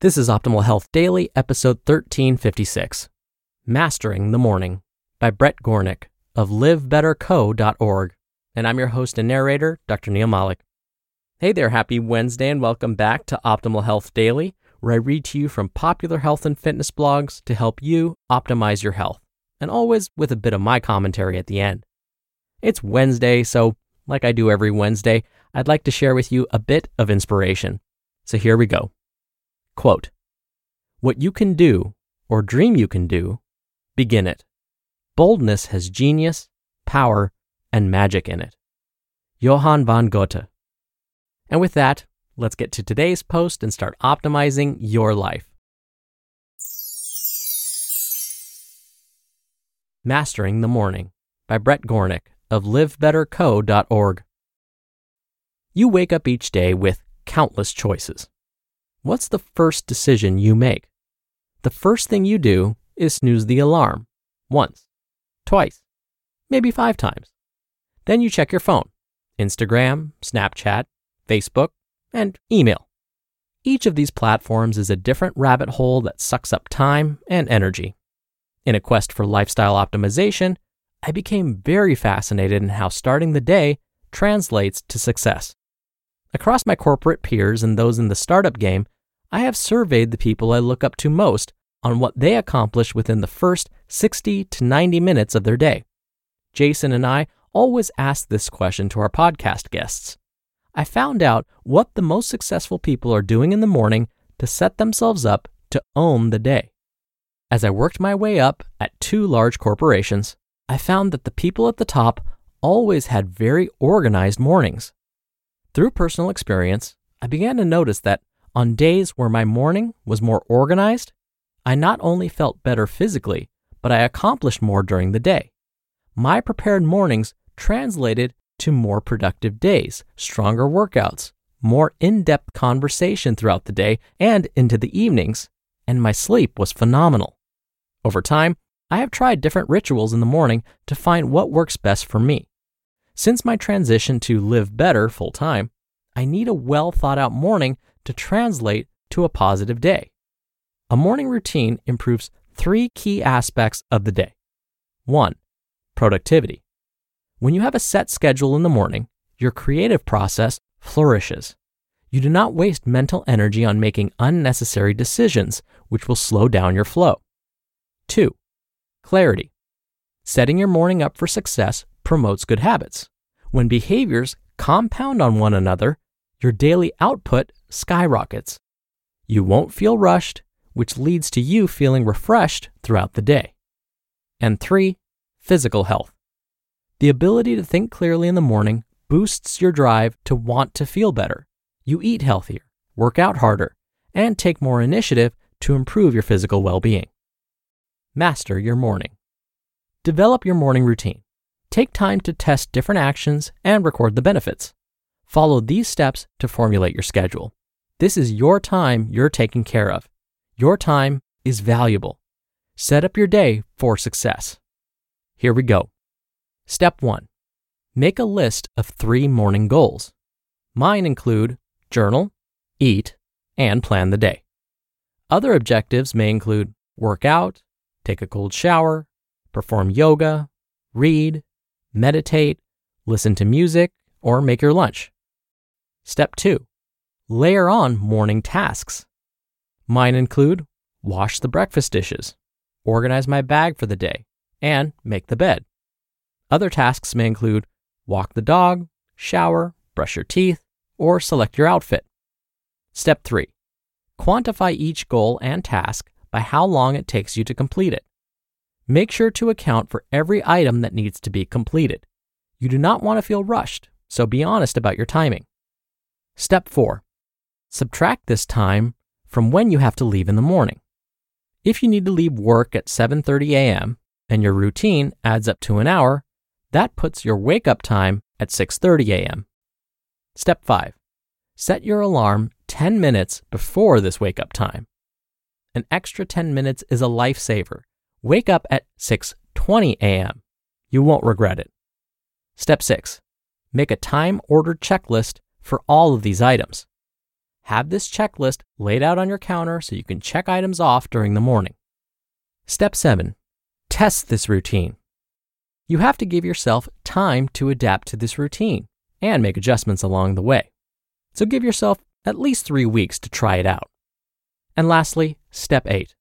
This is Optimal Health Daily, episode 1356 Mastering the Morning by Bret Gornik of livebetterco.org. And I'm your host and narrator, Dr. Neal Malik. Hey there, happy Wednesday, and welcome back to Optimal Health Daily, where I read to you from popular health and fitness blogs to help you optimize your health, and always with a bit of my commentary at the end. It's Wednesday, so like I do every Wednesday, I'd like to share with you a bit of inspiration. So here we go. Quote, What you can do, or dream you can do, begin it. Boldness has genius, power, and magic in it. Johann von Goethe. And with that, let's get to today's post and start optimizing your life. Mastering the Morning by Bret Gornik of livebetterco.org. You wake up each day with countless choices. What's the first decision you make? The first thing you do is snooze the alarm once, twice, maybe five times. Then you check your phone Instagram, Snapchat, Facebook, and email. Each of these platforms is a different rabbit hole that sucks up time and energy. In a quest for lifestyle optimization, I became very fascinated in how starting the day translates to success. Across my corporate peers and those in the startup game, I have surveyed the people I look up to most on what they accomplish within the first 60 to 90 minutes of their day. Jason and I always ask this question to our podcast guests. I found out what the most successful people are doing in the morning to set themselves up to own the day. As I worked my way up at two large corporations, I found that the people at the top always had very organized mornings. Through personal experience, I began to notice that on days where my morning was more organized, I not only felt better physically, but I accomplished more during the day. My prepared mornings translated to more productive days, stronger workouts, more in depth conversation throughout the day and into the evenings, and my sleep was phenomenal. Over time, I have tried different rituals in the morning to find what works best for me. Since my transition to live better full time, I need a well thought out morning to translate to a positive day. A morning routine improves three key aspects of the day. One, productivity. When you have a set schedule in the morning, your creative process flourishes. You do not waste mental energy on making unnecessary decisions, which will slow down your flow. Two, clarity. Setting your morning up for success promotes good habits. When behaviors compound on one another, your daily output skyrockets. You won't feel rushed, which leads to you feeling refreshed throughout the day. And three, physical health. The ability to think clearly in the morning boosts your drive to want to feel better. You eat healthier, work out harder, and take more initiative to improve your physical well being. Master your morning. Develop your morning routine. Take time to test different actions and record the benefits. Follow these steps to formulate your schedule. This is your time you're taking care of. Your time is valuable. Set up your day for success. Here we go. Step one make a list of three morning goals. Mine include journal, eat, and plan the day. Other objectives may include work out, take a cold shower, perform yoga, read, meditate, listen to music, or make your lunch. Step 2. Layer on morning tasks. Mine include wash the breakfast dishes, organize my bag for the day, and make the bed. Other tasks may include walk the dog, shower, brush your teeth, or select your outfit. Step 3. Quantify each goal and task by how long it takes you to complete it. Make sure to account for every item that needs to be completed. You do not want to feel rushed, so be honest about your timing. Step 4. Subtract this time from when you have to leave in the morning. If you need to leave work at 7:30 a.m. and your routine adds up to an hour, that puts your wake up time at 6:30 a.m. Step 5. Set your alarm 10 minutes before this wake up time. An extra 10 minutes is a lifesaver. Wake up at 6:20 a.m. You won't regret it. Step 6. Make a time-ordered checklist for all of these items. Have this checklist laid out on your counter so you can check items off during the morning. Step 7. Test this routine. You have to give yourself time to adapt to this routine and make adjustments along the way. So give yourself at least three weeks to try it out. And lastly, step 8.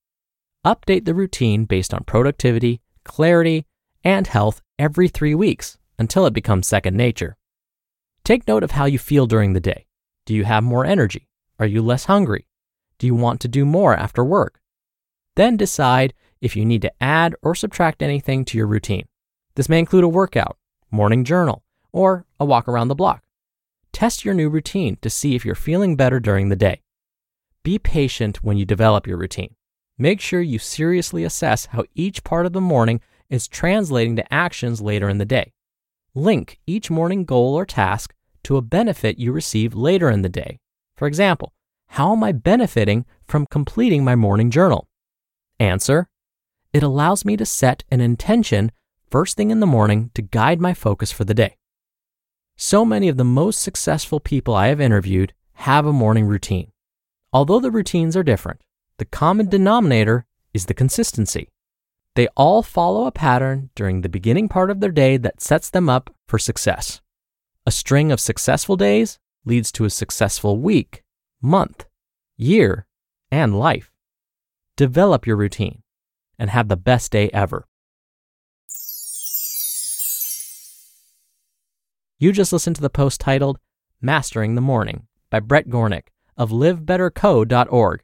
Update the routine based on productivity, clarity, and health every three weeks until it becomes second nature. Take note of how you feel during the day. Do you have more energy? Are you less hungry? Do you want to do more after work? Then decide if you need to add or subtract anything to your routine. This may include a workout, morning journal, or a walk around the block. Test your new routine to see if you're feeling better during the day. Be patient when you develop your routine. Make sure you seriously assess how each part of the morning is translating to actions later in the day. Link each morning goal or task to a benefit you receive later in the day. For example, how am I benefiting from completing my morning journal? Answer It allows me to set an intention first thing in the morning to guide my focus for the day. So many of the most successful people I have interviewed have a morning routine. Although the routines are different, the common denominator is the consistency. They all follow a pattern during the beginning part of their day that sets them up for success. A string of successful days leads to a successful week, month, year, and life. Develop your routine and have the best day ever. You just listened to the post titled Mastering the Morning by Bret Gornik of livebetterco.org.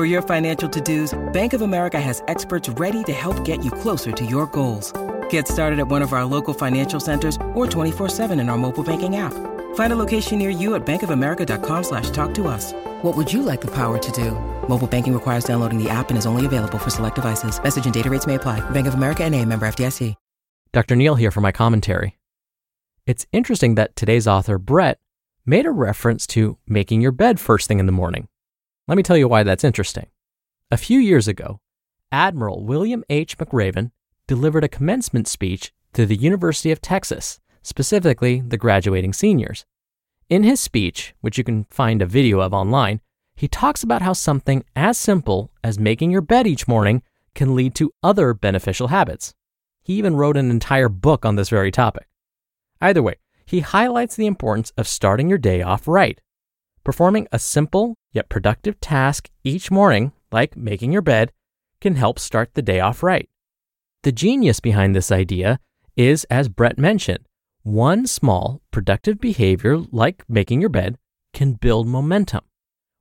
For your financial to-dos, Bank of America has experts ready to help get you closer to your goals. Get started at one of our local financial centers or 24-7 in our mobile banking app. Find a location near you at bankofamerica.com slash talk to us. What would you like the power to do? Mobile banking requires downloading the app and is only available for select devices. Message and data rates may apply. Bank of America and a member FDIC. Dr. Neal here for my commentary. It's interesting that today's author, Bret, made a reference to making your bed first thing in the morning. Let me tell you why that's interesting. A few years ago, Admiral William H. McRaven delivered a commencement speech to the University of Texas, specifically the graduating seniors. In his speech, which you can find a video of online, he talks about how something as simple as making your bed each morning can lead to other beneficial habits. He even wrote an entire book on this very topic. Either way, he highlights the importance of starting your day off right. Performing a simple yet productive task each morning, like making your bed, can help start the day off right. The genius behind this idea is, as Bret mentioned, one small productive behavior like making your bed can build momentum.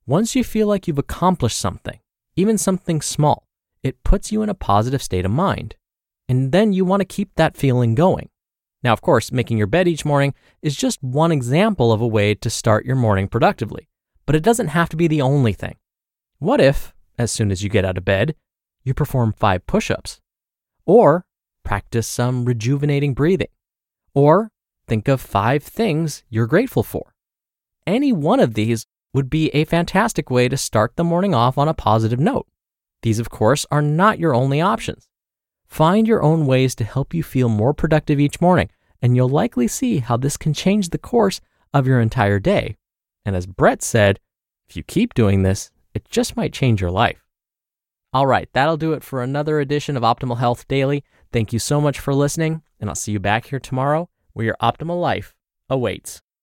Once you feel like you've accomplished something, even something small, it puts you in a positive state of mind. And then you want to keep that feeling going. Now, of course, making your bed each morning is just one example of a way to start your morning productively, but it doesn't have to be the only thing. What if, as soon as you get out of bed, you perform five push ups? Or practice some rejuvenating breathing? Or think of five things you're grateful for? Any one of these would be a fantastic way to start the morning off on a positive note. These, of course, are not your only options. Find your own ways to help you feel more productive each morning, and you'll likely see how this can change the course of your entire day. And as Bret said, if you keep doing this, it just might change your life. All right, that'll do it for another edition of Optimal Health Daily. Thank you so much for listening, and I'll see you back here tomorrow where your optimal life awaits.